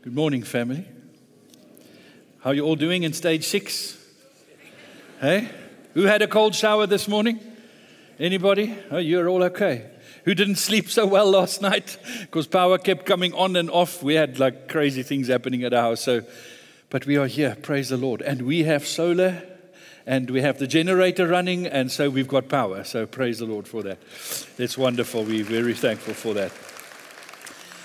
Good morning, family. How are you all doing in stage six? Hey? Who had a cold shower this morning? Anybody? Oh, you're all okay. Who didn't sleep so well last night? Because power kept coming on and off. We had like crazy things happening at our house. So, but we are here, praise the Lord. And we have solar and we have the generator running, and so we've got power. So praise the Lord for that. It's wonderful. We're very thankful for that.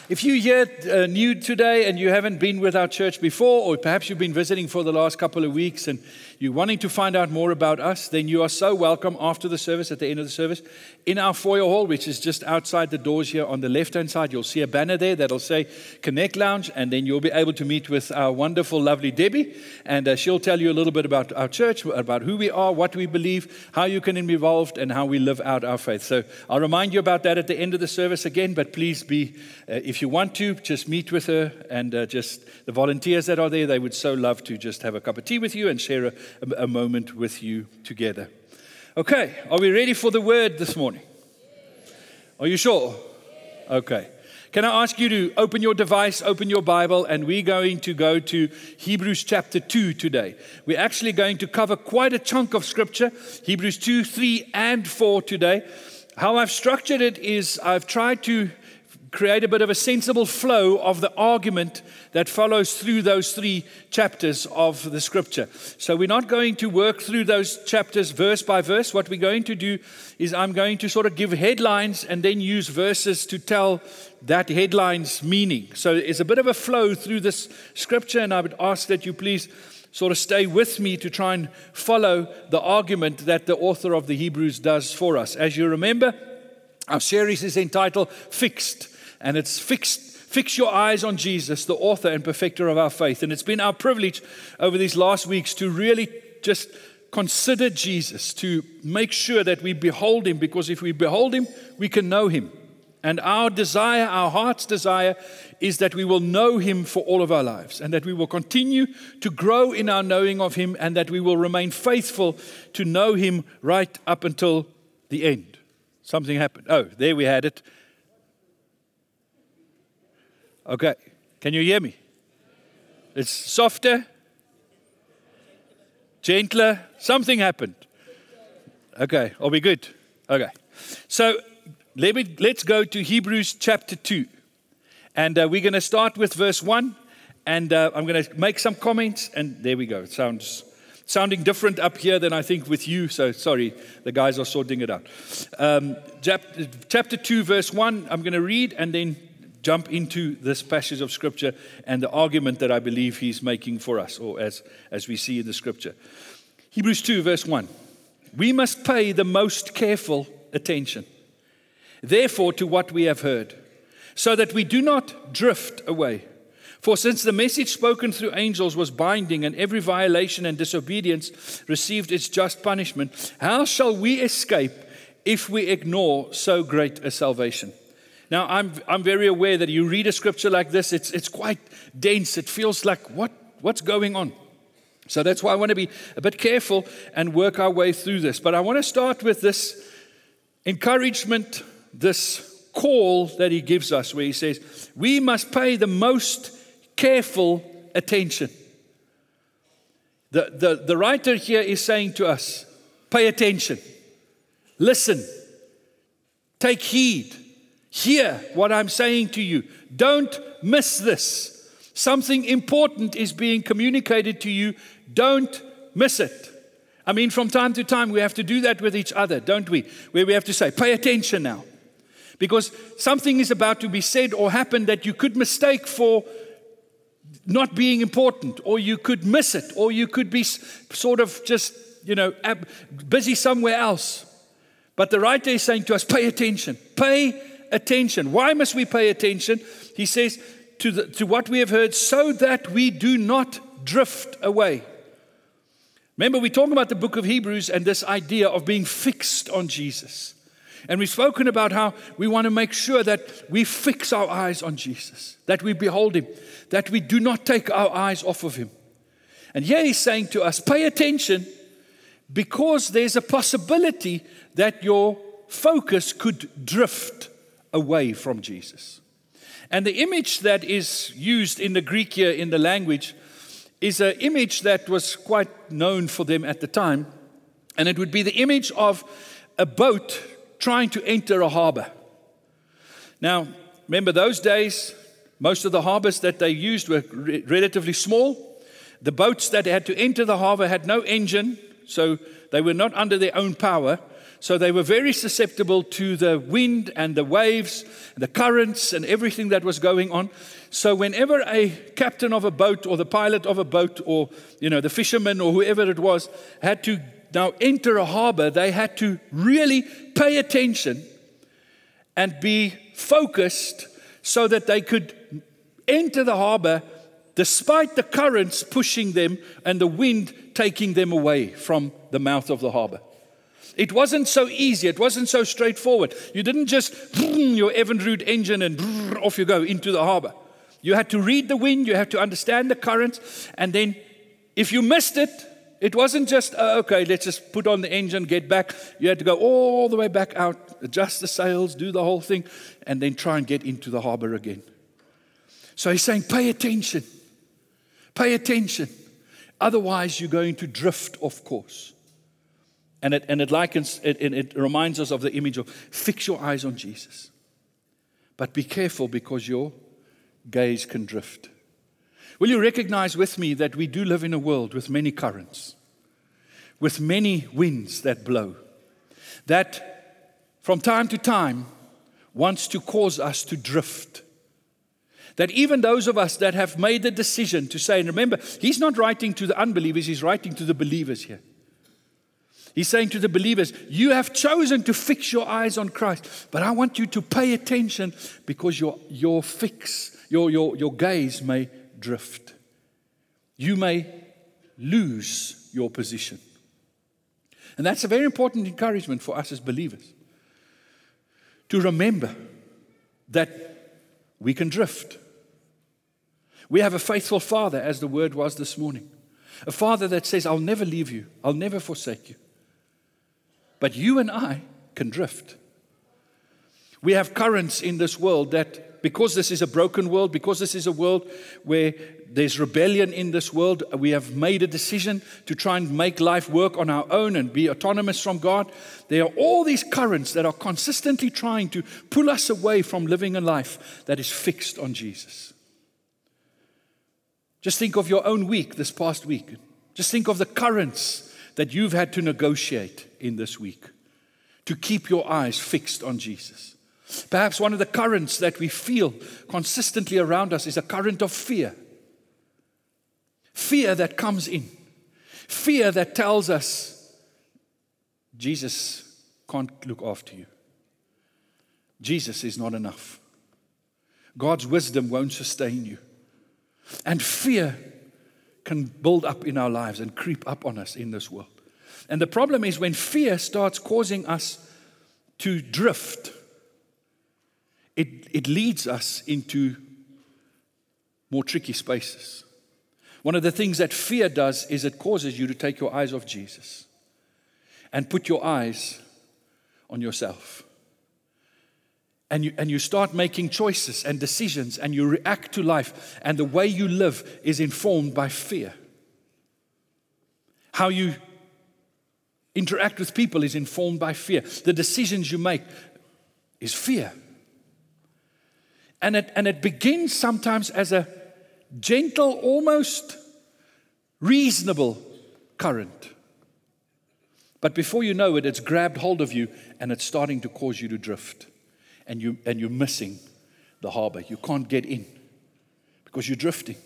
If you're here uh, new today and you haven't been with our church before, or perhaps you've been visiting for the last couple of weeks and you're wanting to find out more about us, then you are so welcome after the service, at the end of the service, in our foyer hall, which is just outside the doors here on the left hand side. You'll see a banner there that'll say Connect Lounge, and then you'll be able to meet with our wonderful, lovely Debbie, and uh, she'll tell you a little bit about our church, about who we are, what we believe, how you can be involved, and how we live out our faith. So I'll remind you about that at the end of the service again, but please be, uh, if you want to, just meet with her and uh, just the volunteers that are there, they would so love to just have a cup of tea with you and share a, a, moment with you together. Okay, are we ready for the word this morning? Are you sure? Okay. Can I ask you to open your device, open your Bible, and we're going to go to Hebrews chapter 2 today. We're actually going to cover quite a chunk of scripture, Hebrews 2, 3, and 4 today. How I've structured it is I've tried to create a bit of a sensible flow of the argument that follows through those three chapters of the scripture. So we're not going to work through those chapters verse by verse. What we're going to do is I'm going to sort of give headlines and then use verses to tell that headline's meaning. So it's a bit of a flow through this scripture, and I would ask that you please sort of stay with me to try and follow the argument that the author of the Hebrews does for us. As you remember, our series is entitled Fixed and it's fixed. Fix your eyes on Jesus, the author and perfecter of our faith. And it's been our privilege over these last weeks to really just consider Jesus, to make sure that we behold him, because if we behold him, we can know him. And our desire, our heart's desire, is that we will know Him for all of our lives and that we will continue to grow in our knowing of Him and that we will remain faithful to know Him right up until the end. Something happened. Oh, there we had it. Okay. Can you hear me? It's softer, gentler. Something happened. Okay. Are we good? Okay. So let me, let's go to Hebrews chapter 2. And uh, we're going to start with verse 1. And uh, I'm going to make some comments. And there we go. It sounds sounding different up here than I think with you. So sorry, the guys are sorting it out. Um, chapter 2, verse 1, I'm going to read and then jump into this passage of Scripture and the argument that I believe he's making for us, or as, as we see in the Scripture. Hebrews 2, verse 1. We must pay the most careful attention, therefore, to what we have heard, so that we do not drift away. For since the message spoken through angels was binding, and every violation and disobedience received its just punishment, how shall we escape if we ignore so great a salvation? Now, I'm, I'm very aware that you read a scripture like this, it's, it's quite dense. It feels like, what, what's going on? So that's why I want to be a bit careful and work our way through this. But I want to start with this encouragement, this call that he gives us, where he says, We must pay the most careful attention. The, the, the writer here is saying to us, Pay attention, listen, take heed. Hear what I'm saying to you. Don't miss this. Something important is being communicated to you. Don't miss it. I mean, from time to time, we have to do that with each other, don't we? Where we have to say, pay attention now. Because something is about to be said or happen that you could mistake for not being important, or you could miss it, or you could be sort of just, you know, busy somewhere else. But the writer is saying to us, pay attention. Pay attention. Why must we pay attention? He says, to, the, to what we have heard, so that we do not drift away. Remember, we talk about the book of Hebrews and this idea of being fixed on Jesus. And we've spoken about how we want to make sure that we fix our eyes on Jesus, that we behold him, that we do not take our eyes off of him. And here he's saying to us, pay attention because there's a possibility that your focus could drift away from Jesus. And the image that is used in the Greek here in the language is an image that was quite known for them at the time. And it would be the image of a boat trying to enter a harbor. Now, remember those days, most of the harbors that they used were re- relatively small. The boats that had to enter the harbor had no engine, so they were not under their own power. So they were very susceptible to the wind and the waves, and the currents, and everything that was going on. So whenever a captain of a boat or the pilot of a boat or you know the fisherman or whoever it was had to now enter a harbor, they had to really pay attention and be focused so that they could enter the harbor despite the currents pushing them and the wind taking them away from the mouth of the harbor. It wasn't so easy. It wasn't so straightforward. You didn't just your Evinrude engine and off you go into the harbor. You had to read the wind, you had to understand the currents, and then if you missed it, it wasn't just, oh, okay, let's just put on the engine, get back. You had to go all the way back out, adjust the sails, do the whole thing, and then try and get into the harbor again. So he's saying, pay attention. Pay attention. Otherwise, you're going to drift off course. And it, and it likens, it, it reminds us of the image of fix your eyes on Jesus. But be careful because your gaze can drift. Will you recognize with me that we do live in a world with many currents, with many winds that blow, that from time to time wants to cause us to drift? That even those of us that have made the decision to say, and remember, he's not writing to the unbelievers, he's writing to the believers here. He's saying to the believers, You have chosen to fix your eyes on Christ, but I want you to pay attention because your, your fix, your, your, your gaze may drift. You may lose your position. And that's a very important encouragement for us as believers to remember that we can drift. We have a faithful Father, as the word was this morning. A Father that says, I'll never leave you, I'll never forsake you. But you and I can drift. We have currents in this world that, because this is a broken world, because this is a world where there's rebellion in this world, we have made a decision to try and make life work on our own and be autonomous from God. There are all these currents that are consistently trying to pull us away from living a life that is fixed on Jesus. Just think of your own week this past week. Just think of the currents that you've had to negotiate in this week to keep your eyes fixed on Jesus. Perhaps one of the currents that we feel consistently around us is a current of fear. Fear that comes in. Fear that tells us Jesus can't look after you. Jesus is not enough. God's wisdom won't sustain you. And fear can build up in our lives and creep up on us in this world. And the problem is when fear starts causing us to drift, it, it leads us into more tricky spaces. One of the things that fear does is it causes you to take your eyes off Jesus and put your eyes on yourself. And you, and you start making choices and decisions and you react to life, and the way you live is informed by fear. How you interact with people is informed by fear. The decisions you make is fear. And it, and it begins sometimes as a gentle, almost reasonable current. But before you know it, it's grabbed hold of you and it's starting to cause you to drift. And, you, and you're missing the harbor. You can't get in because you're drifting.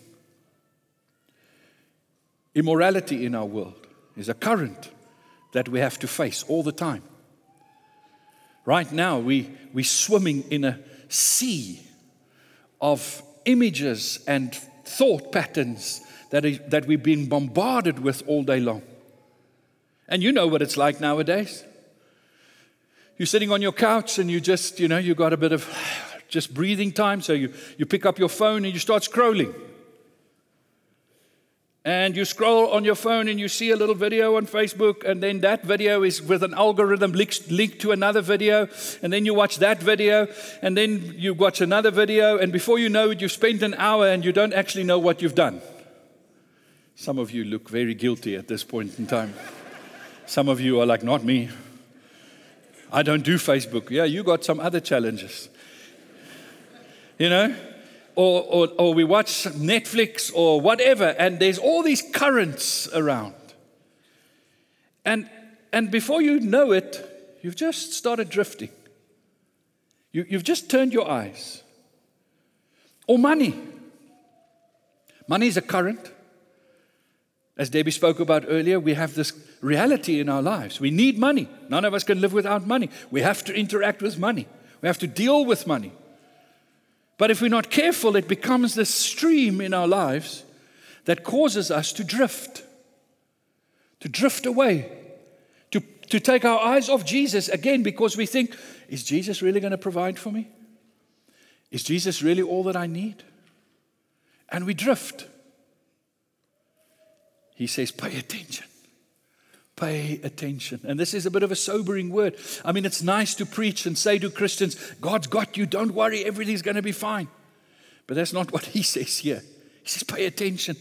Immorality in our world is a current that we have to face all the time. Right now, we, we're swimming in a sea of images and thought patterns that, is, that we've been bombarded with all day long. And you know what it's like nowadays. You're sitting on your couch and you just, you know, you got a bit of just breathing time, so you, you pick up your phone and you start scrolling. and you scroll on your phone and you see a little video on Facebook, and then that video is with an algorithm linked, to another video, and then you watch that video, and then you watch another video, and before you know it, you've spent an hour and you don't actually know what you've done. Some of you look very guilty at this point in time. Some of you are like, not me. I don't do Facebook. Yeah, you got some other challenges. You know? or, or, or we watch Netflix or whatever, and there's all these currents around. And, and before you know it, you've just started drifting. You, you've just turned your eyes. Or money. Money is a current. As Debbie spoke about earlier, we have this reality in our lives. We need money. None of us can live without money. We have to interact with money, we have to deal with money. But if we're not careful, it becomes this stream in our lives that causes us to drift, to drift away, to, to take our eyes off Jesus again because we think, is Jesus really going to provide for me? Is Jesus really all that I need? And we drift. He says, pay attention. Pay attention. And this is a bit of a sobering word. I mean, it's nice to preach and say to Christians, God's got you, don't worry, everything's going to be fine. But that's not what he says here. He says, pay attention.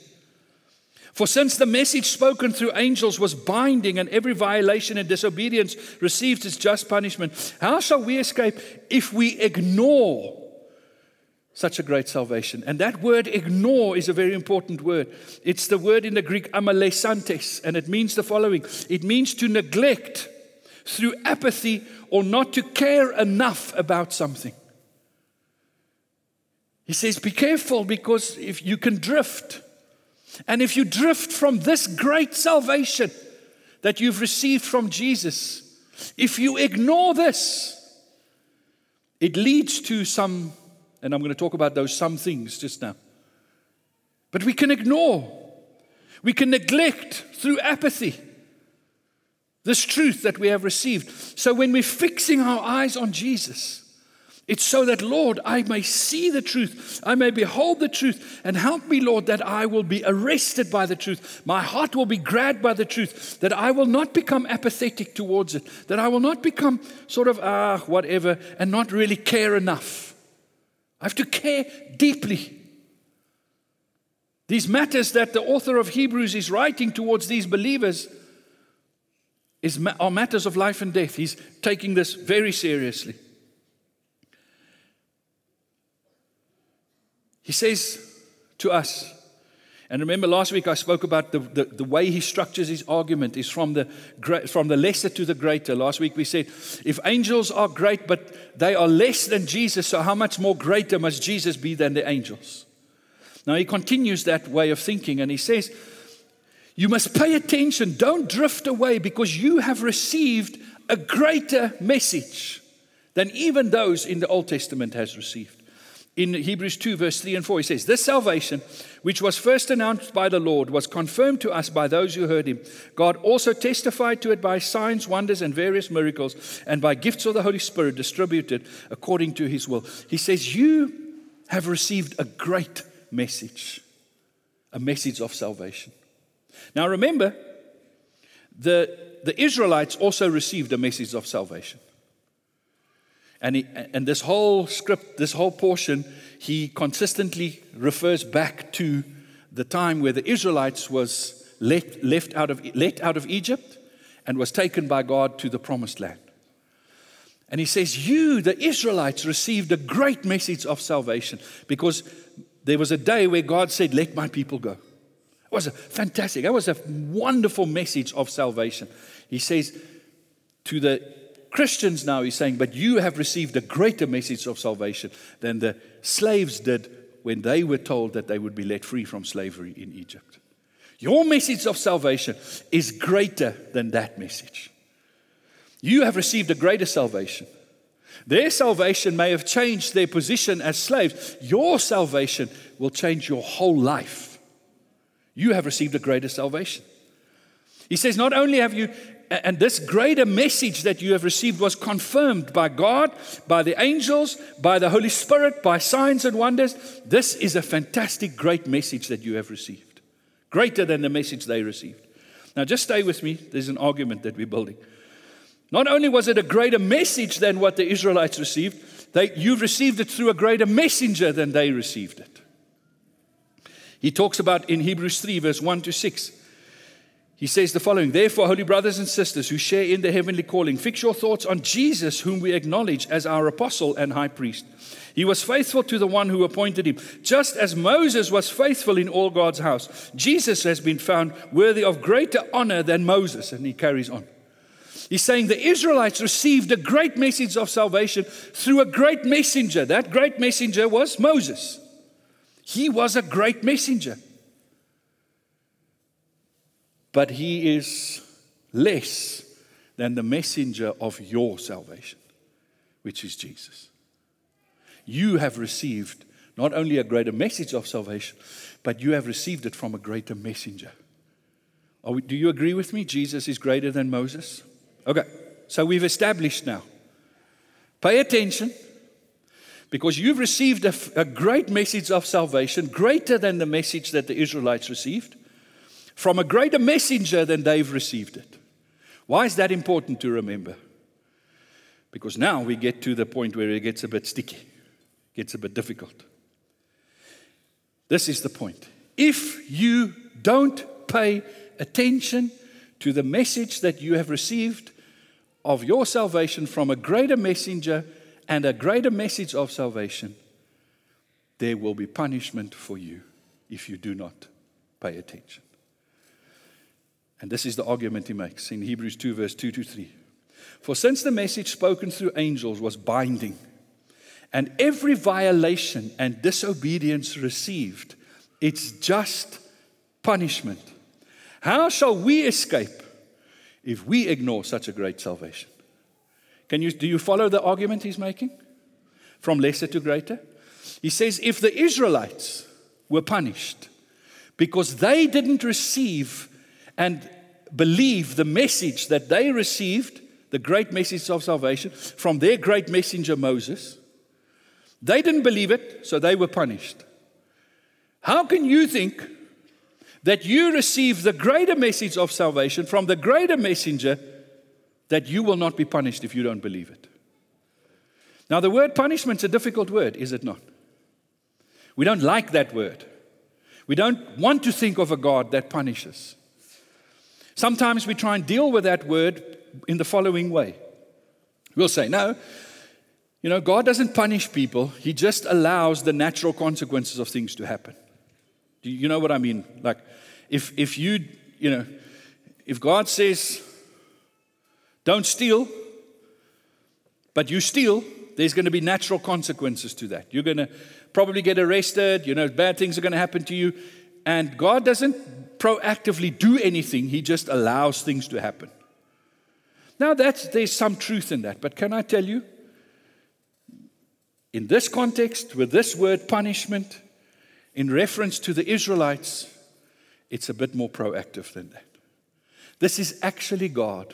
For since the message spoken through angels was binding and every violation and disobedience received its just punishment, how shall we escape if we ignore such a great salvation. And that word ignore is a very important word. It's the word in the Greek amalesantes, and it means the following it means to neglect through apathy or not to care enough about something. He says, Be careful because if you can drift. And if you drift from this great salvation that you've received from Jesus, if you ignore this, it leads to some and I'm going to talk about those some things just now. But we can ignore, we can neglect through apathy this truth that we have received. So when we're fixing our eyes on Jesus, it's so that, Lord, I may see the truth, I may behold the truth, and help me, Lord, that I will be arrested by the truth. My heart will be grabbed by the truth, that I will not become apathetic towards it, that I will not become sort of, ah, whatever, and not really care enough. I have to care deeply. These matters that the author of Hebrews is writing towards these believers is, are matters of life and death. He's taking this very seriously. He says to us, and remember last week I spoke about the, the, the, way he structures his argument is from the, from the lesser to the greater. Last week we said, if angels are great, but they are less than Jesus, so how much more greater must Jesus be than the angels? Now he continues that way of thinking and he says, You must pay attention, don't drift away because you have received a greater message than even those in the Old Testament has received in Hebrews 2, verse 3 and 4, he says, This salvation, which was first announced by the Lord, was confirmed to us by those who heard him. God also testified to it by signs, wonders, and various miracles, and by gifts of the Holy Spirit distributed according to his will. He says, You have received a great message, a message of salvation. Now remember, the, the Israelites also received a message of salvation. And, he, and this whole script, this whole portion, he consistently refers back to the time where the Israelites was let, left out of, let out of Egypt and was taken by God to the promised land. And he says, You, the Israelites, received a great message of salvation because there was a day where God said, Let my people go. It was a fantastic, that was a wonderful message of salvation. He says to the Christians now, he's saying, but you have received a greater message of salvation than the slaves did when they were told that they would be let free from slavery in Egypt. Your message of salvation is greater than that message. You have received a greater salvation. Their salvation may have changed their position as slaves. Your salvation will change your whole life. You have received a greater salvation. He says, Not only have you and this greater message that you have received was confirmed by God, by the angels, by the Holy Spirit, by signs and wonders. This is a fantastic, great message that you have received. greater than the message they received. Now, just stay with me. There's an argument that we're building. Not only was it a greater message than what the Israelites received, they, you've received it through a greater messenger than they received it. He talks about in Hebrews 3, verse 1 to 6. He says the following Therefore, holy brothers and sisters who share in the heavenly calling, fix your thoughts on Jesus, whom we acknowledge as our apostle and high priest. He was faithful to the one who appointed him, just as Moses was faithful in all God's house. Jesus has been found worthy of greater honor than Moses. And he carries on. He's saying the Israelites received a great message of salvation through a great messenger. That great messenger was Moses. He was a great messenger but he is less than the messenger of your salvation, which is Jesus. You have received not only a greater message of salvation, but you have received it from a greater messenger. We, do you agree with me? Jesus is greater than Moses? Okay, so we've established now. Pay attention because you've received a, a great message of salvation, greater than the message that the Israelites received from a greater messenger than they've received it. Why is that important to remember? Because now we get to the point where it gets a bit sticky, gets a bit difficult. This is the point. If you don't pay attention to the message that you have received of your salvation from a greater messenger and a greater message of salvation, there will be punishment for you if you do not pay attention. And this is the argument he makes in Hebrews 2, verse 2 to 3. For since the message spoken through angels was binding, and every violation and disobedience received its just punishment, how shall we escape if we ignore such a great salvation? Can you, do you follow the argument he's making? From lesser to greater? He says if the Israelites were punished because they didn't receive and believe the message that they received, the great message of salvation, from their great messenger Moses. They didn't believe it, so they were punished. How can you think that you receive the greater message of salvation from the greater messenger that you will not be punished if you don't believe it? Now, the word punishment is a difficult word, is it not? We don't like that word. We don't want to think of a God that punishes. Sometimes we try and deal with that word in the following way we'll say, no, you know, God doesn't punish people, He just allows the natural consequences of things to happen. Do you know what I mean? Like, if, if you, you know, if God says, don't steal, but you steal, there's going to be natural consequences to that. You're going to probably get arrested, you know, bad things are going to happen to you. And God doesn't proactively do anything, He just allows things to happen. Now, that's, there's some truth in that, but can I tell you? In this context, with this word punishment, in reference to the Israelites, it's a bit more proactive than that. This is actually God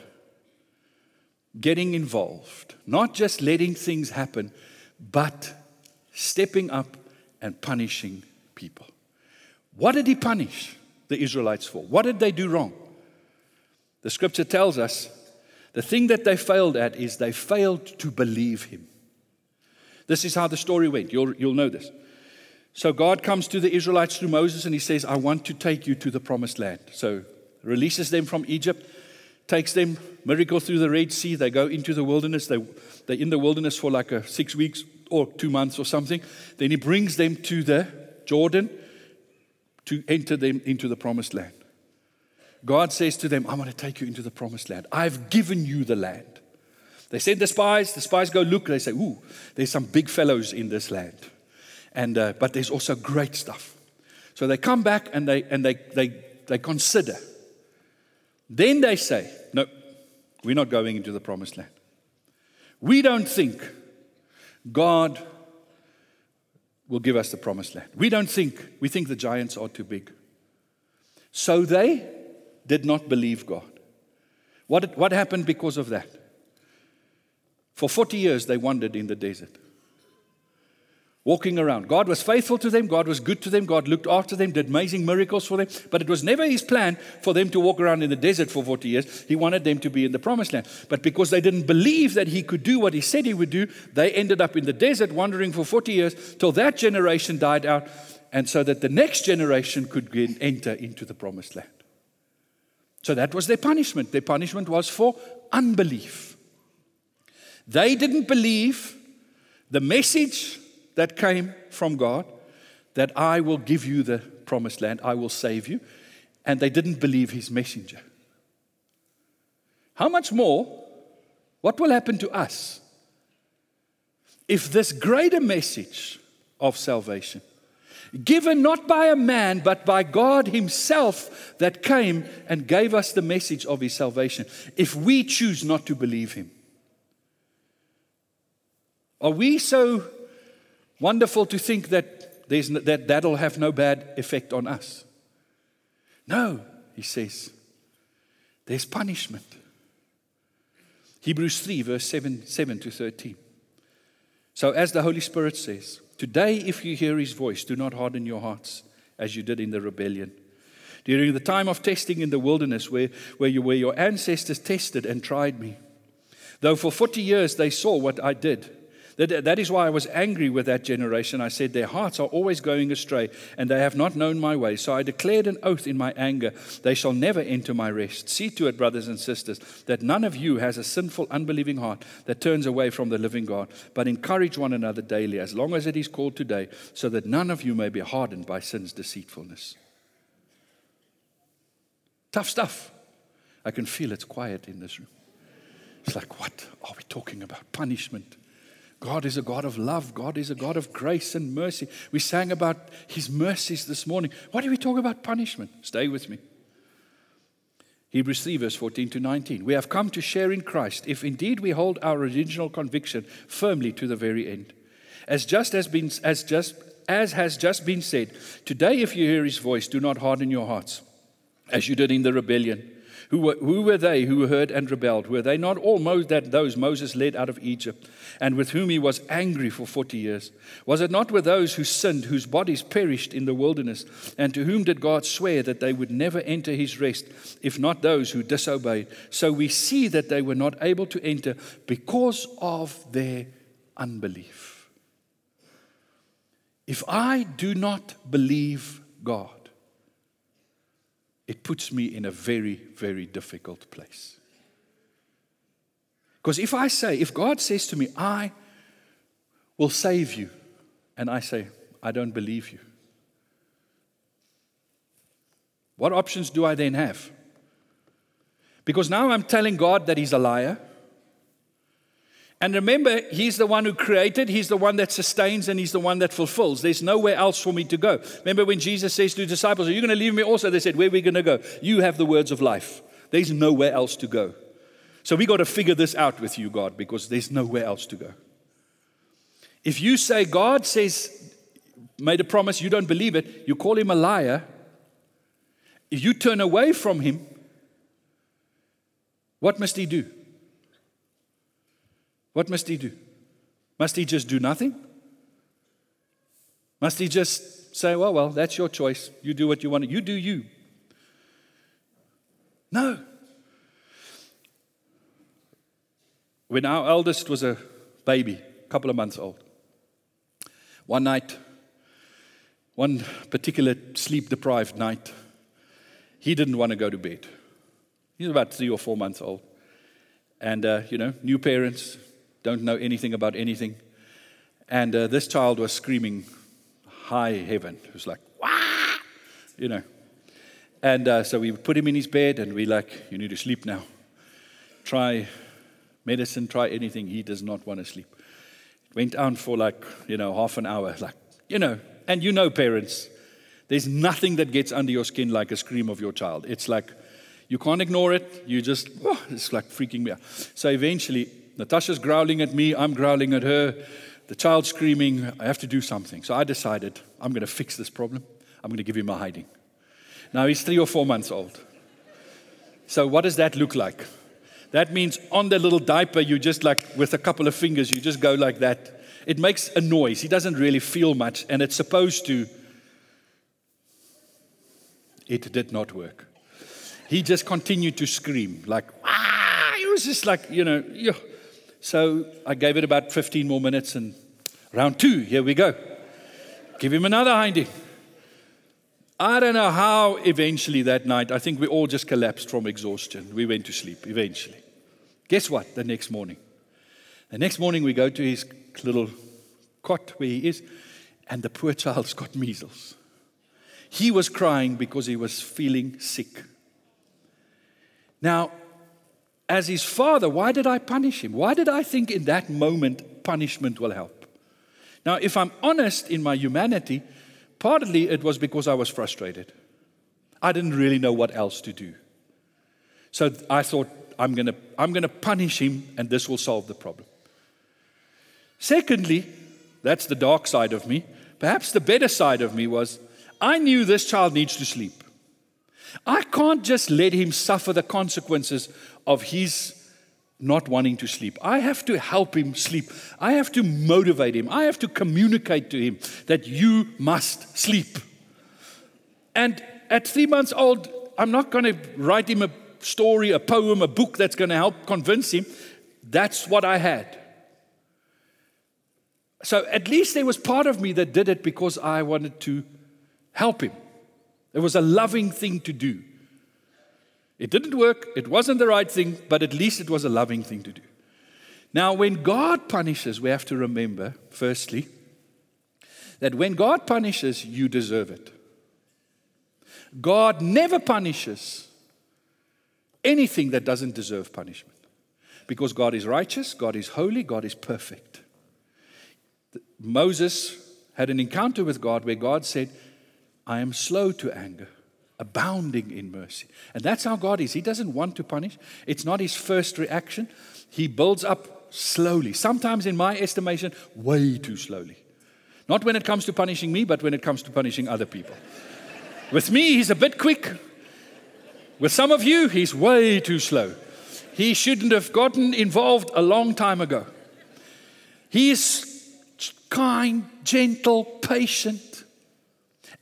getting involved, not just letting things happen, but stepping up and punishing people. What did He punish? The Israelites for? What did they do wrong? The scripture tells us the thing that they failed at is they failed to believe him. This is how the story went. You'll, you'll know this. So God comes to the Israelites through Moses and he says, I want to take you to the promised land. So releases them from Egypt, takes them, miracle through the Red Sea. They go into the wilderness. They, they're in the wilderness for like a six weeks or two months or something. Then he brings them to the Jordan to enter them into the promised land. God says to them, I'm going to take you into the promised land. I've given you the land. They send the spies. The spies go look. They say, Ooh, there's some big fellows in this land. And, uh, but there's also great stuff. So they come back and they, and they, they, they consider. Then they say, No, we're not going into the promised land. We don't think God will give us the promised land. We don't think, we think the giants are too big. So they did not believe God. What, what happened because of that? For 40 years, they wandered in the desert. Walking around. God was faithful to them, God was good to them, God looked after them, did amazing miracles for them, but it was never his plan for them to walk around in the desert for 40 years. He wanted them to be in the promised land. But because they didn't believe that he could do what he said he would do, they ended up in the desert wandering for 40 years till that generation died out, and so that the next generation could enter into the promised land. So that was their punishment. Their punishment was for unbelief. They didn't believe the message that came from God that I will give you the promised land, I will save you. And they didn't believe his messenger. How much more? What will happen to us if this greater message of salvation, given not by a man, but by God Himself, that came and gave us the message of His salvation, if we choose not to believe Him? Are we so wonderful to think that, there's, that that'll have no bad effect on us. No, he says, there's punishment. Hebrews 3, verse 7, 7 to 13. So, as the Holy Spirit says, Today, if you hear his voice, do not harden your hearts as you did in the rebellion. During the time of testing in the wilderness, where, where, you, where your ancestors tested and tried me. Though for 40 years they saw what I did that, that is why I was angry with that generation. I said, Their hearts are always going astray, and they have not known my way. So I declared an oath in my anger, They shall never enter my rest. See to it, brothers and sisters, that none of you has a sinful, unbelieving heart that turns away from the living God, but encourage one another daily, as long as it is called today, so that none of you may be hardened by sin's deceitfulness. Tough stuff. I can feel it's quiet in this room. It's like, what are we talking about? Punishment. God is a God of love. God is a God of grace and mercy. We sang about his mercies this morning. Why do we talk about punishment? Stay with me. Hebrews 3, verse 14 to 19. We have come to share in Christ if indeed we hold our original conviction firmly to the very end. As just has been, as just as has just been said, today if you hear his voice, do not harden your hearts, as you did in the rebellion. Who were, who were they who heard and rebelled? Were they not all that those Moses led out of Egypt, and with whom he was angry for forty years? Was it not with those who sinned, whose bodies perished in the wilderness? And to whom did God swear that they would never enter his rest, if not those who disobeyed? So we see that they were not able to enter because of their unbelief. If I do not believe God, it puts me in a very, very difficult place. Because if I say, if God says to me, I will save you, and I say, I don't believe you, what options do I then have? Because now I'm telling God that He's a liar. And remember, He's the one who created, He's the one that sustains, and He's the one that fulfills. There's nowhere else for me to go. Remember when Jesus says to the disciples, Are you going to leave me also? They said, Where are we going to go? You have the words of life. There's nowhere else to go. So we got to figure this out with you, God, because there's nowhere else to go. If you say God says, made a promise, you don't believe it, you call him a liar, if you turn away from him, what must he do? What must he do? Must he just do nothing? Must he just say, well, well, that's your choice. You do what you want. You do you. No. When our eldest was a baby, a couple of months old, one night, one particular sleep deprived night, he didn't want to go to bed. He was about three or four months old. And, uh, you know, new parents, don't know anything about anything. And uh, this child was screaming high heaven. It was like, Wah! you know. And uh, so we put him in his bed and we like, you need to sleep now. Try medicine, try anything. He does not want to sleep. Went on for like, you know, half an hour. Like, you know, and you know, parents, there's nothing that gets under your skin like a scream of your child. It's like, you can't ignore it. You just, oh, it's like freaking me out. So eventually, Natasha's growling at me, I'm growling at her, the child's screaming, I have to do something. So I decided, I'm going to fix this problem. I'm going to give him a hiding. Now he's three or four months old. So what does that look like? That means on the little diaper, you just like, with a couple of fingers, you just go like that. it makes a noise. He doesn't really feel much, and it's supposed to. It did not work. He just continued to scream, like, ah, it was just like, you know, yeah. So I gave it about 15 more minutes, and round two, here we go. Give him another hinding. I don't know how eventually that night, I think we all just collapsed from exhaustion. We went to sleep eventually. Guess what? The next morning. The next morning, we go to his little cot where he is, and the poor child's got measles. He was crying because he was feeling sick. Now, as his father, why did I punish him? Why did I think in that moment punishment will help? Now, if I'm honest in my humanity, Partly it was because I was frustrated. I didn't really know what else to do. So I thought, I'm going to I'm going to punish him and this will solve the problem. Secondly, that's the dark side of me. Perhaps the better side of me was I knew this child needs to sleep. I can't just let him suffer the consequences of his not wanting to sleep. I have to help him sleep. I have to motivate him. I have to communicate to him that you must sleep. And at three months old, I'm not going to write him a story, a poem, a book that's going to help convince him. That's what I had. So at least there was part of me that did it because I wanted to help him. It was a loving thing to do. It didn't work, it wasn't the right thing, but at least it was a loving thing to do. Now, when God punishes, we have to remember, firstly, that when God punishes, you deserve it. God never punishes anything that doesn't deserve punishment. Because God is righteous, God is holy, God is perfect. Moses had an encounter with God where God said, I am slow to anger abounding in mercy. And that's how God is. He doesn't want to punish, it's not his first reaction. He builds up slowly, sometimes, in my estimation, way too slowly. Not when it comes to punishing me, but when it comes to punishing other people. With me, he's a bit quick. With some of you, he's way too slow. He shouldn't have gotten involved a long time ago. He's kind, gentle, patient,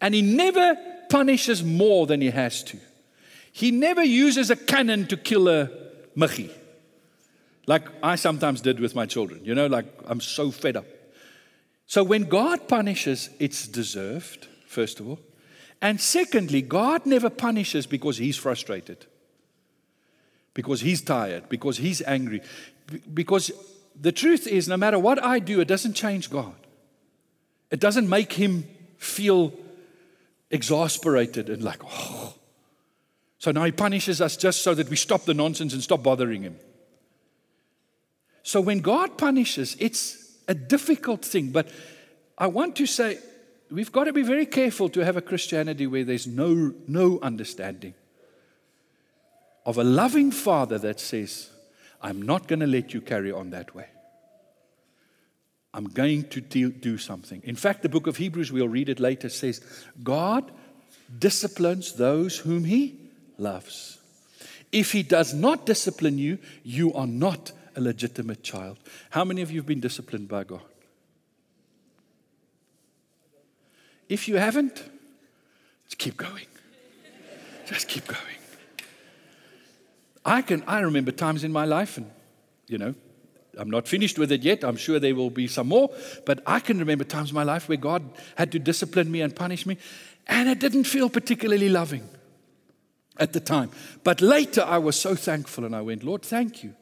and he never punishes more than he has to. He never uses a cannon to kill a muggie, like I sometimes did with my children. You know, like I'm so fed up. So when God punishes, it's deserved, first of all. And secondly, God never punishes because he's frustrated, because he's tired, because he's angry. Because the truth is, no matter what I do, it doesn't change God. It doesn't make him feel exasperated and like, oh. So now he punishes us just so that we stop the nonsense and stop bothering him. So when God punishes, it's a difficult thing. But I want to say, we've got to be very careful to have a Christianity where there's no, no understanding of a loving father that says, I'm not going to let you carry on that way. I'm going to do something. In fact, the book of Hebrews, we'll read it later, says, God disciplines those whom he loves. If he does not discipline you, you are not a legitimate child. How many of you have been disciplined by God? If you haven't, just keep going. Just keep going. I can I remember times in my life and you know, I'm not finished with it yet. I'm sure there will be some more. But I can remember times in my life where God had to discipline me and punish me, and it didn't feel particularly loving at the time. But later, I was so thankful, and I went, Lord, thank you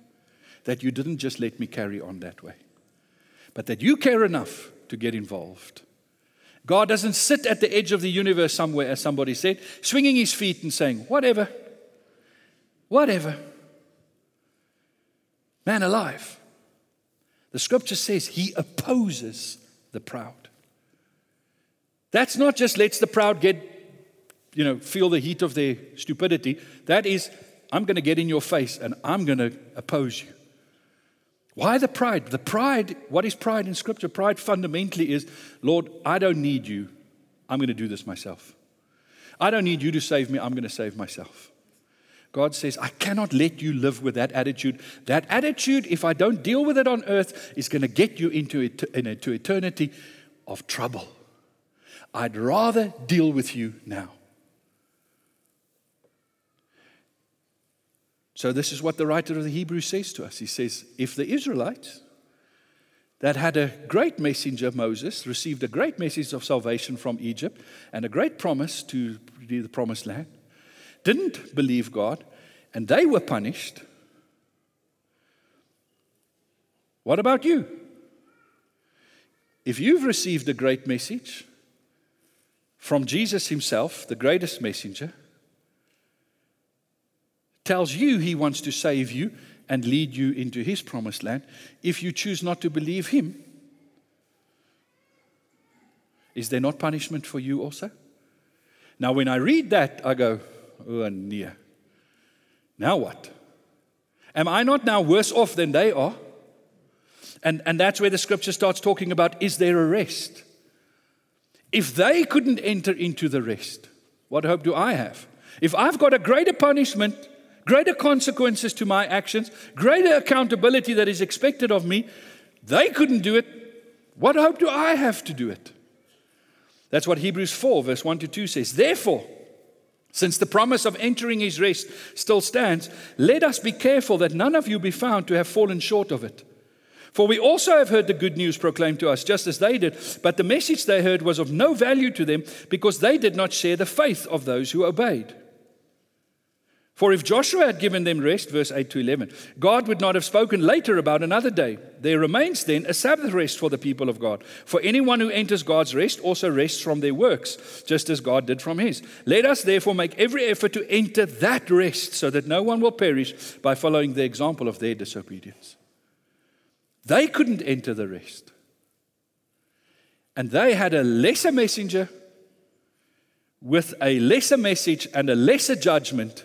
that you didn't just let me carry on that way, but that you care enough to get involved. God doesn't sit at the edge of the universe somewhere, as somebody said, swinging his feet and saying, Whatever, whatever. Man alive. The scripture says he opposes the proud. That's not just lets the proud get, you know, feel the heat of their stupidity. That is, I'm going to get in your face and I'm going to oppose you. Why the pride? The pride, what is pride in scripture? Pride fundamentally is, Lord, I don't need you. I'm going to do this myself. I don't need you to save me. I'm going to save myself. God says, I cannot let you live with that attitude. That attitude, if I don't deal with it on earth, is going to get you into, into eternity of trouble. I'd rather deal with you now. So, this is what the writer of the Hebrews says to us. He says, If the Israelites that had a great messenger, Moses, received a great message of salvation from Egypt and a great promise to the promised land, didn't believe God, and they were punished. What about you? If you've received a great message from Jesus Himself, the greatest messenger, tells you He wants to save you and lead you into His promised land, if you choose not to believe Him, is there not punishment for you also? Now, when I read that, I go, oh, near. Now what? Am I not now worse off than they are? And, and that's where the scripture starts talking about is there a rest? If they couldn't enter into the rest, what hope do I have? If I've got a greater punishment, greater consequences to my actions, greater accountability that is expected of me, they couldn't do it. What hope do I have to do it? That's what Hebrews 4, verse 1 to 2 says. Therefore, since the promise of entering his rest still stands, let us be careful that none of you be found to have fallen short of it. For we also have heard the good news proclaimed to us, just as they did, but the message they heard was of no value to them because they did not share the faith of those who obeyed. For if Joshua had given them rest, verse 8 to 11, God would not have spoken later about another day. There remains then a Sabbath rest for the people of God. For anyone who enters God's rest also rests from their works, just as God did from his. Let us therefore make every effort to enter that rest so that no one will perish by following the example of their disobedience. They couldn't enter the rest. And they had a lesser messenger with a lesser message and a lesser judgment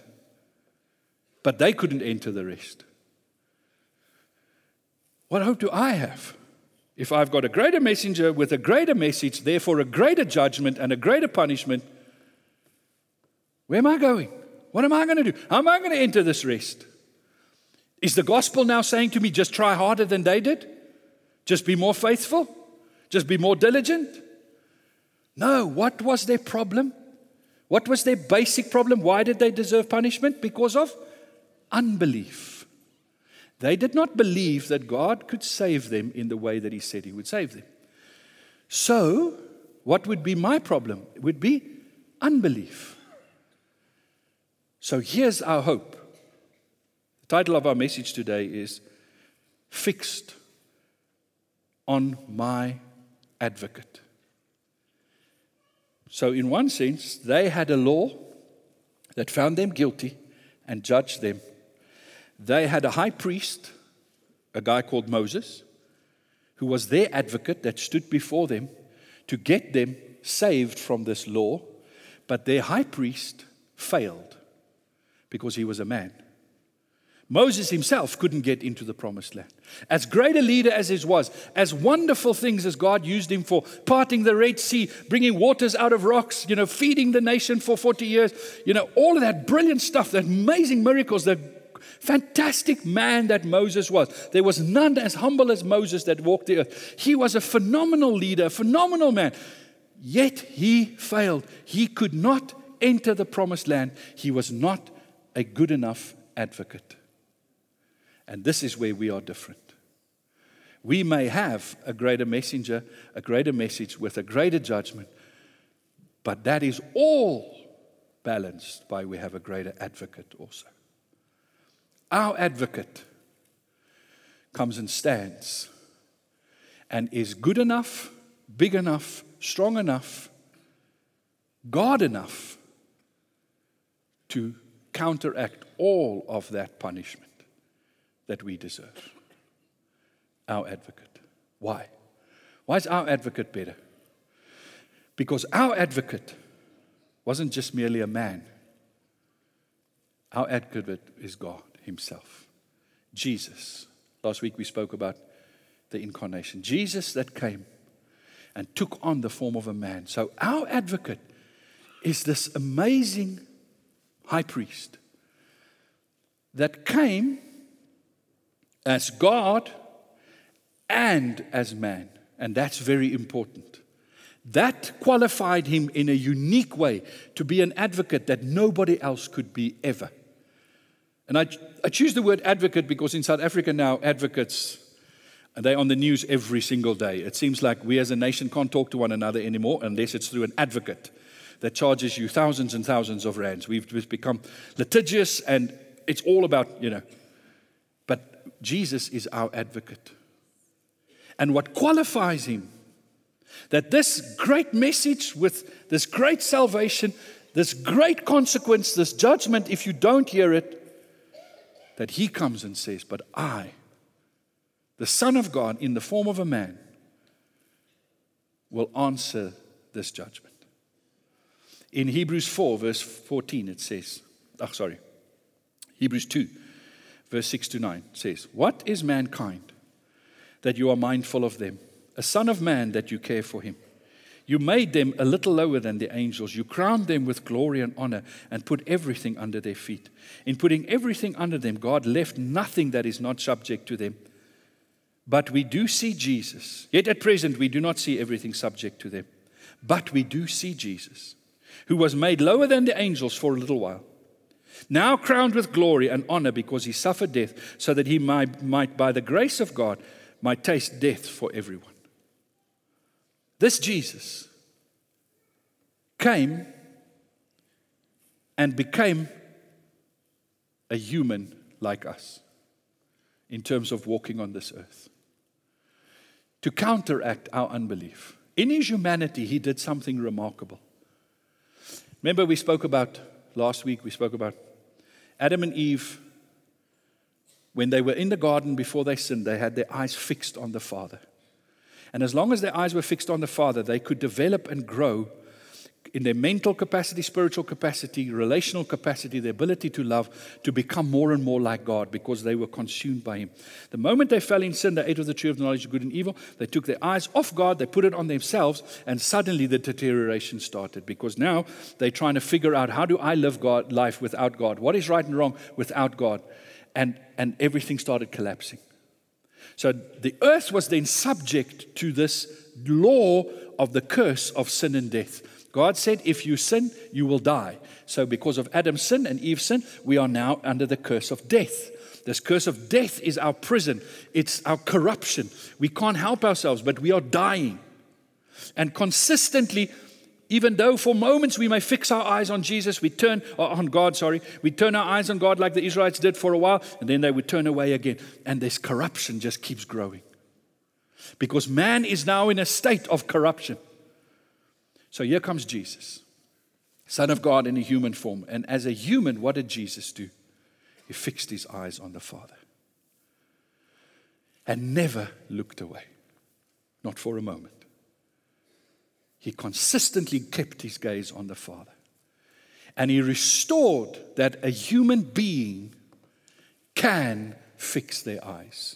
but they couldn't enter the rest. What hope do I have? If I've got a greater messenger with a greater message, therefore a greater judgment and a greater punishment, where am I going? What am I going to do? How am I going to enter this rest? Is the gospel now saying to me, just try harder than they did? Just be more faithful? Just be more diligent? No, what was their problem? What was their basic problem? Why did they deserve punishment? Because of unbelief. They did not believe that God could save them in the way that He said He would save them. So, what would be my problem? It would be unbelief. So, here's our hope. The title of our message today is Fixed on My Advocate. So, in one sense, they had a law that found them guilty and judged them they had a high priest, a guy called Moses, who was their advocate that stood before them to get them saved from this law. But their high priest failed because he was a man. Moses himself couldn't get into the promised land. As great a leader as he was, as wonderful things as God used him for, parting the Red Sea, bringing waters out of rocks, you know, feeding the nation for 40 years, you know, all of that brilliant stuff, that amazing miracles that Fantastic man that Moses was. There was none as humble as Moses that walked the earth. He was a phenomenal leader, a phenomenal man. Yet he failed. He could not enter the promised land. He was not a good enough advocate. And this is where we are different. We may have a greater messenger, a greater message with a greater judgment, but that is all balanced by we have a greater advocate also. Our advocate comes and stands and is good enough, big enough, strong enough, God enough to counteract all of that punishment that we deserve. Our advocate. Why? Why is our advocate better? Because our advocate wasn't just merely a man, our advocate is God himself. Jesus. Last week we spoke about the incarnation. Jesus that came and took on the form of a man. So our advocate is this amazing high priest that came as God and as man. And that's very important. That qualified him in a unique way to be an advocate that nobody else could be ever. And I, I choose the word advocate because in South Africa now, advocates, they're on the news every single day. It seems like we as a nation can't talk to one another anymore unless it's through an advocate that charges you thousands and thousands of rands. We've, we've become litigious and it's all about, you know. But Jesus is our advocate. And what qualifies him that this great message with this great salvation, this great consequence, this judgment, if you don't hear it, that he comes and says, But I, the Son of God, in the form of a man, will answer this judgment. In Hebrews 4, verse 14, it says, Oh, sorry. Hebrews 2, verse 6 to 9 says, What is mankind that you are mindful of them? a son of man that you care for him. You made them a little lower than the angels. You crowned them with glory and honor and put everything under their feet. In putting everything under them, God left nothing that is not subject to them. But we do see Jesus. Yet at present, we do not see everything subject to them. But we do see Jesus, who was made lower than the angels for a little while. Now crowned with glory and honor because he suffered death, so that he might, might by the grace of God, might taste death for everyone. This Jesus came and became a human like us in terms of walking on this earth to counteract our unbelief. In his humanity, he did something remarkable. Remember, we spoke about last week, we spoke about Adam and Eve. When they were in the garden before they sinned, they had their eyes fixed on the Father. And as long as their eyes were fixed on the Father, they could develop and grow in their mental capacity, spiritual capacity, relational capacity, the ability to love, to become more and more like God because they were consumed by Him. The moment they fell in sin, they ate of the tree of the knowledge of good and evil. They took their eyes off God, they put it on themselves, and suddenly the deterioration started because now they're trying to figure out how do I live God life without God? What is right and wrong without God? And, and everything started collapsing. So the earth was then subject to this law of the curse of sin and death. God said, if you sin, you will die. So, because of Adam's sin and Eve's sin, we are now under the curse of death. This curse of death is our prison, it's our corruption. We can't help ourselves, but we are dying. And consistently, even though for moments we may fix our eyes on Jesus, we turn on God, sorry, we turn our eyes on God like the Israelites did for a while, and then they would turn away again. And this corruption just keeps growing. Because man is now in a state of corruption. So here comes Jesus, Son of God in a human form. And as a human, what did Jesus do? He fixed his eyes on the Father and never looked away, not for a moment he consistently kept his gaze on the Father. And he restored that a human being can fix their eyes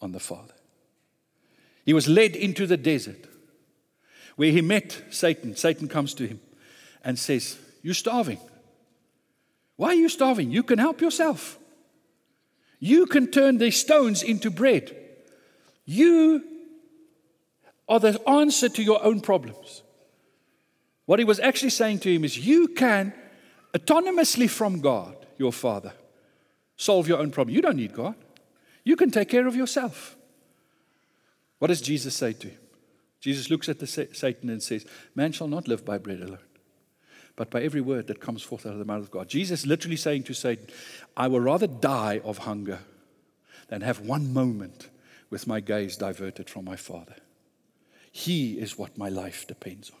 on the Father. He was led into the desert where he met Satan. Satan comes to him and says, You're starving. Why are you starving? You can help yourself. You can turn these stones into bread. You are the answer to your own problems. What he was actually saying to him is, You can, autonomously from God, your Father, solve your own problem. You don't need God. You can take care of yourself. What does Jesus say to him? Jesus looks at the Satan and says, Man shall not live by bread alone, but by every word that comes forth out of the mouth of God. Jesus literally saying to Satan, I will rather die of hunger than have one moment with my gaze diverted from my Father. He is what my life depends on.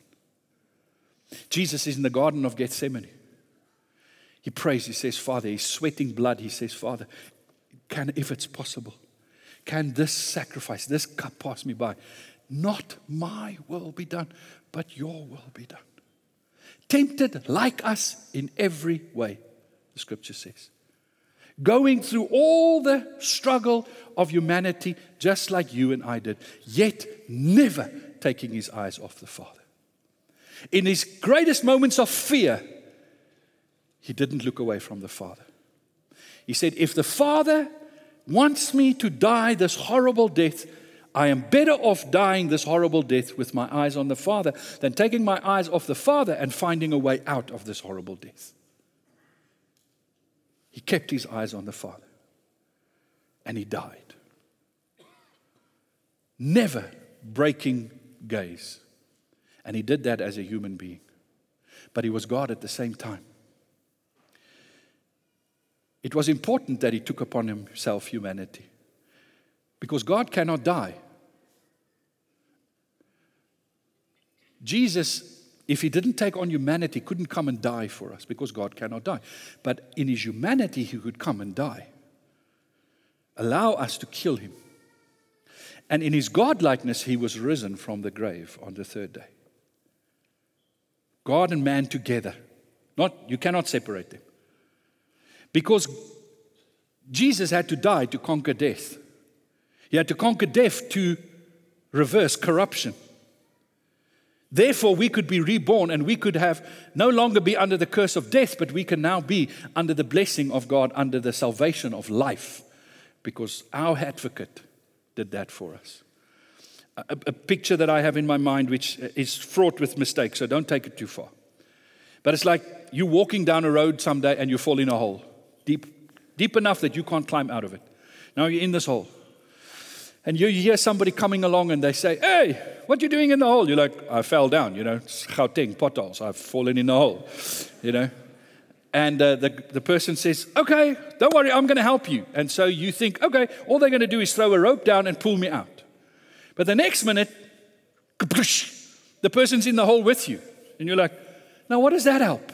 Jesus is in the Garden of Gethsemane. He prays, he says, Father, he's sweating blood. He says, Father, can, if it's possible, can this sacrifice, this cup pass me by? Not my will be done, but your will be done. Tempted like us in every way, the scripture says. Going through all the struggle of humanity, just like you and I did, yet never taking his eyes off the Father. In his greatest moments of fear, he didn't look away from the Father. He said, If the Father wants me to die this horrible death, I am better off dying this horrible death with my eyes on the Father than taking my eyes off the Father and finding a way out of this horrible death. He kept his eyes on the Father and he died. Never breaking gaze. And he did that as a human being. But he was God at the same time. It was important that he took upon himself humanity because God cannot die. Jesus, if he didn't take on humanity, he couldn't come and die for us because God cannot die. But in his humanity, he could come and die. Allow us to kill him. And in his godlikeness, he was risen from the grave on the third day. God and man together. Not, you cannot separate them. Because Jesus had to die to conquer death. He had to conquer death to reverse corruption. Therefore, we could be reborn and we could have no longer be under the curse of death, but we can now be under the blessing of God, under the salvation of life, because our advocate did that for us. A, a picture that I have in my mind, which is fraught with mistakes, so don't take it too far. But it's like you walking down a road someday and you fall in a hole deep, deep enough that you can't climb out of it. Now you're in this hole. And you hear somebody coming along and they say, Hey, what are you doing in the hole? You're like, I fell down, you know, Gauteng, potholes. I've fallen in the hole, you know. And uh, the, the person says, Okay, don't worry, I'm going to help you. And so you think, Okay, all they're going to do is throw a rope down and pull me out. But the next minute, the person's in the hole with you. And you're like, Now, what does that help?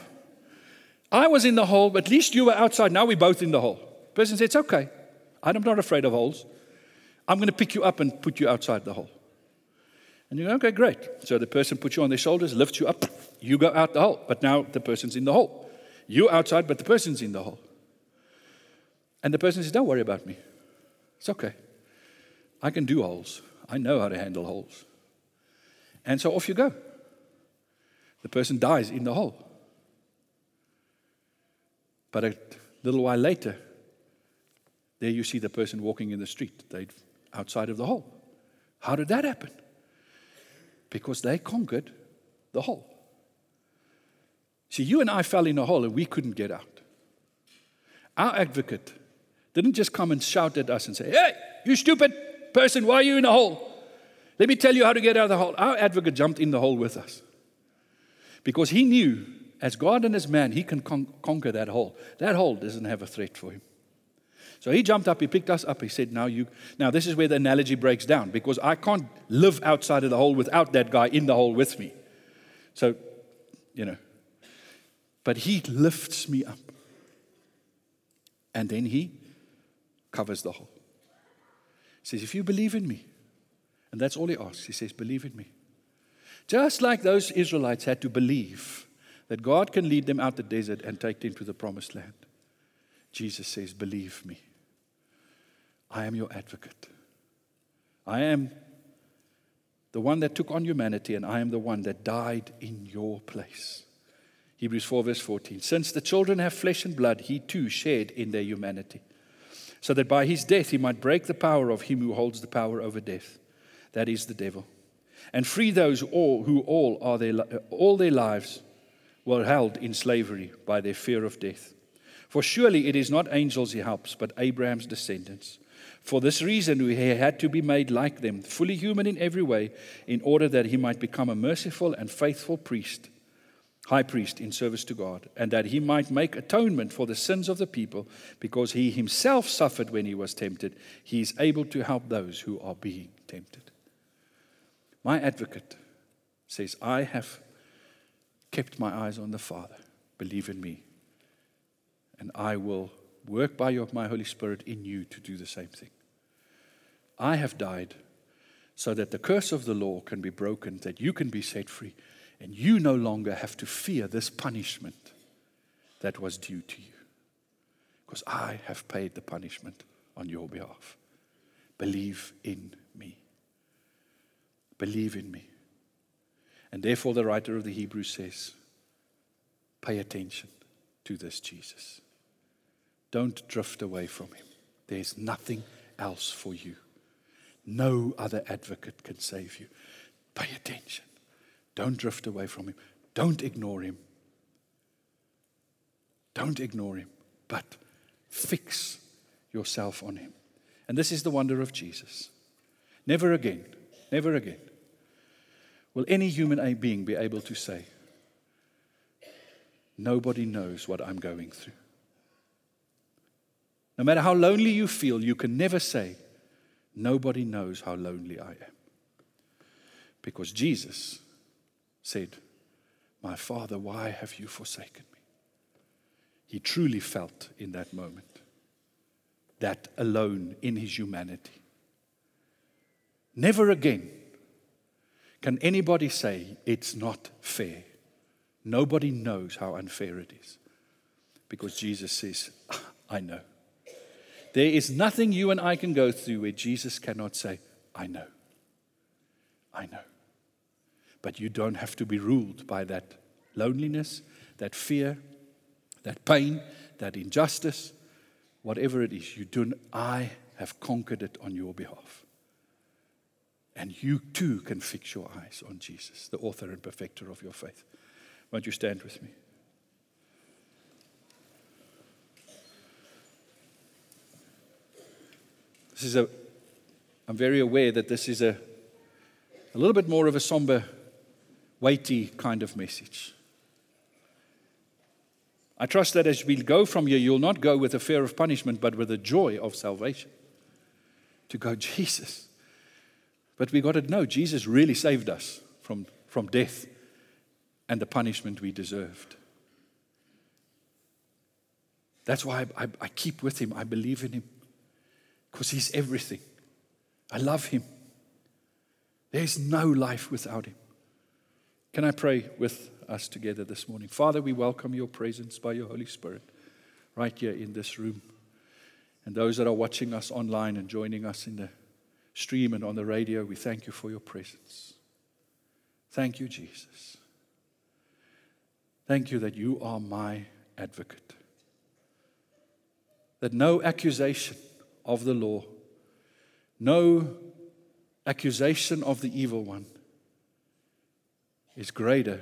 I was in the hole, but at least you were outside. Now we're both in the hole. The person says, It's okay. I'm not afraid of holes. I'm going to pick you up and put you outside the hole. And you go, Okay, great. So the person puts you on their shoulders, lifts you up. You go out the hole, but now the person's in the hole. You're outside, but the person's in the hole. And the person says, Don't worry about me. It's okay. I can do holes. I know how to handle holes. And so off you go. The person dies in the hole. But a little while later, there you see the person walking in the street. They outside of the hole. How did that happen? Because they conquered the hole. See, you and I fell in a hole and we couldn't get out. Our advocate didn't just come and shout at us and say, Hey, you stupid person, why are you in a hole? Let me tell you how to get out of the hole. Our advocate jumped in the hole with us because he knew as God and as man, he can con- conquer that hole. That hole doesn't have a threat for him. So he jumped up, he picked us up, he said, Now you now this is where the analogy breaks down because I can't live outside of the hole without that guy in the hole with me. So, you know. But he lifts me up. And then he covers the hole. He says, If you believe in me, and that's all he asks, he says, Believe in me. Just like those Israelites had to believe that God can lead them out the desert and take them to the promised land. Jesus says, Believe me. I am your advocate. I am the one that took on humanity, and I am the one that died in your place. Hebrews 4, verse 14. Since the children have flesh and blood, he too shared in their humanity, so that by his death he might break the power of him who holds the power over death, that is the devil, and free those all, who all, are their, all their lives were held in slavery by their fear of death. For surely it is not angels he helps, but Abraham's descendants. For this reason, he had to be made like them, fully human in every way, in order that he might become a merciful and faithful priest, high priest in service to God, and that he might make atonement for the sins of the people, because he himself suffered when he was tempted. He is able to help those who are being tempted. My advocate says, I have kept my eyes on the Father. Believe in me. And I will work by your, my Holy Spirit in you to do the same thing. I have died so that the curse of the law can be broken, that you can be set free, and you no longer have to fear this punishment that was due to you. Because I have paid the punishment on your behalf. Believe in me. Believe in me. And therefore, the writer of the Hebrews says, pay attention to this Jesus. Don't drift away from him. There's nothing else for you. No other advocate can save you. Pay attention. Don't drift away from him. Don't ignore him. Don't ignore him, but fix yourself on him. And this is the wonder of Jesus. Never again, never again will any human being be able to say, Nobody knows what I'm going through. No matter how lonely you feel, you can never say, Nobody knows how lonely I am. Because Jesus said, My Father, why have you forsaken me? He truly felt in that moment that alone in his humanity. Never again can anybody say it's not fair. Nobody knows how unfair it is. Because Jesus says, I know. There is nothing you and I can go through where Jesus cannot say, I know. I know. But you don't have to be ruled by that loneliness, that fear, that pain, that injustice, whatever it is. You do. I have conquered it on your behalf. And you too can fix your eyes on Jesus, the author and perfecter of your faith. Won't you stand with me? This is a, I'm very aware that this is a, a little bit more of a somber, weighty kind of message. I trust that as we go from here, you'll not go with a fear of punishment, but with a joy of salvation. To go, Jesus. But we got to know Jesus really saved us from, from death and the punishment we deserved. That's why I, I, I keep with him. I believe in him because he's everything. I love him. There's no life without him. Can I pray with us together this morning? Father, we welcome your presence by your Holy Spirit right here in this room. And those that are watching us online and joining us in the stream and on the radio, we thank you for your presence. Thank you, Jesus. Thank you that you are my advocate. That no accusation of the law, no accusation of the evil one is greater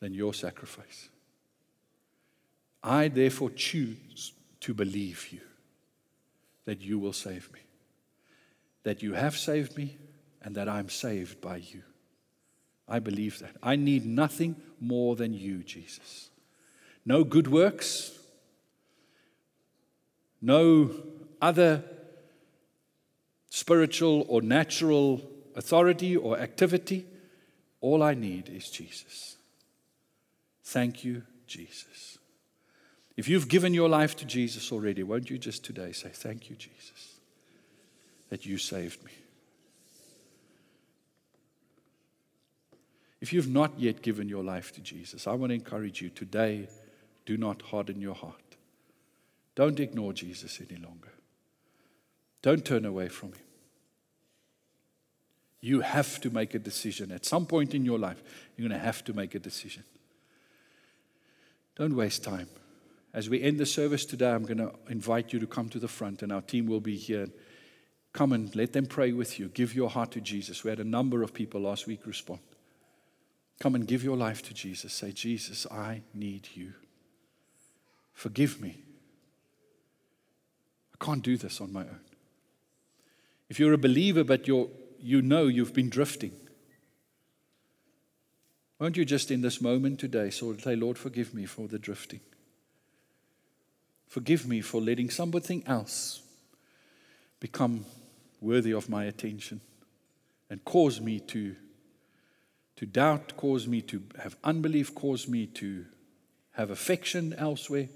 than your sacrifice. I therefore choose to believe you that you will save me, that you have saved me, and that I'm saved by you. I believe that. I need nothing more than you, Jesus. No good works, no other spiritual or natural authority or activity. All I need is Jesus. Thank you, Jesus. If you've given your life to Jesus already, won't you just today say, Thank you, Jesus, that you saved me? If you've not yet given your life to Jesus, I want to encourage you today do not harden your heart. Don't ignore Jesus any longer. Don't turn away from him. You have to make a decision. At some point in your life, you're going to have to make a decision. Don't waste time. As we end the service today, I'm going to invite you to come to the front, and our team will be here. Come and let them pray with you. Give your heart to Jesus. We had a number of people last week respond. Come and give your life to Jesus. Say, Jesus, I need you. Forgive me. I can't do this on my own. If you're a believer, but you're, you know you've been drifting, won't you just in this moment today so say, Lord, forgive me for the drifting? Forgive me for letting something else become worthy of my attention and cause me to to doubt, cause me to have unbelief, cause me to have affection elsewhere.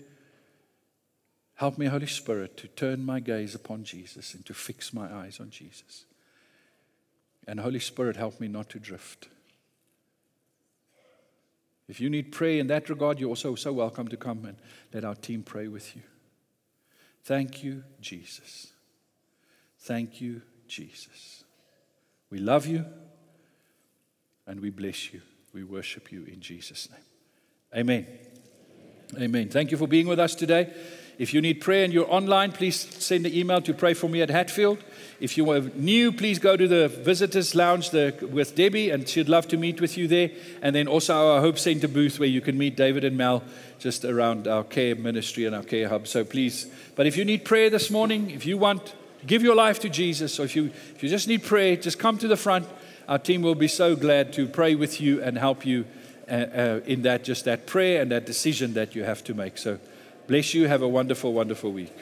Help me, Holy Spirit, to turn my gaze upon Jesus and to fix my eyes on Jesus. And Holy Spirit, help me not to drift. If you need prayer in that regard, you're also so welcome to come and let our team pray with you. Thank you, Jesus. Thank you, Jesus. We love you and we bless you. We worship you in Jesus' name. Amen. Amen. Thank you for being with us today. If you need prayer and you're online, please send an email to pray for me at Hatfield. If you are new, please go to the visitors lounge the, with Debbie, and she'd love to meet with you there. And then also our Hope Center booth where you can meet David and Mel just around our care ministry and our care hub. So please, but if you need prayer this morning, if you want to give your life to Jesus, or if you, if you just need prayer, just come to the front. Our team will be so glad to pray with you and help you uh, uh, in that, just that prayer and that decision that you have to make. So bless you. Have a wonderful, wonderful week.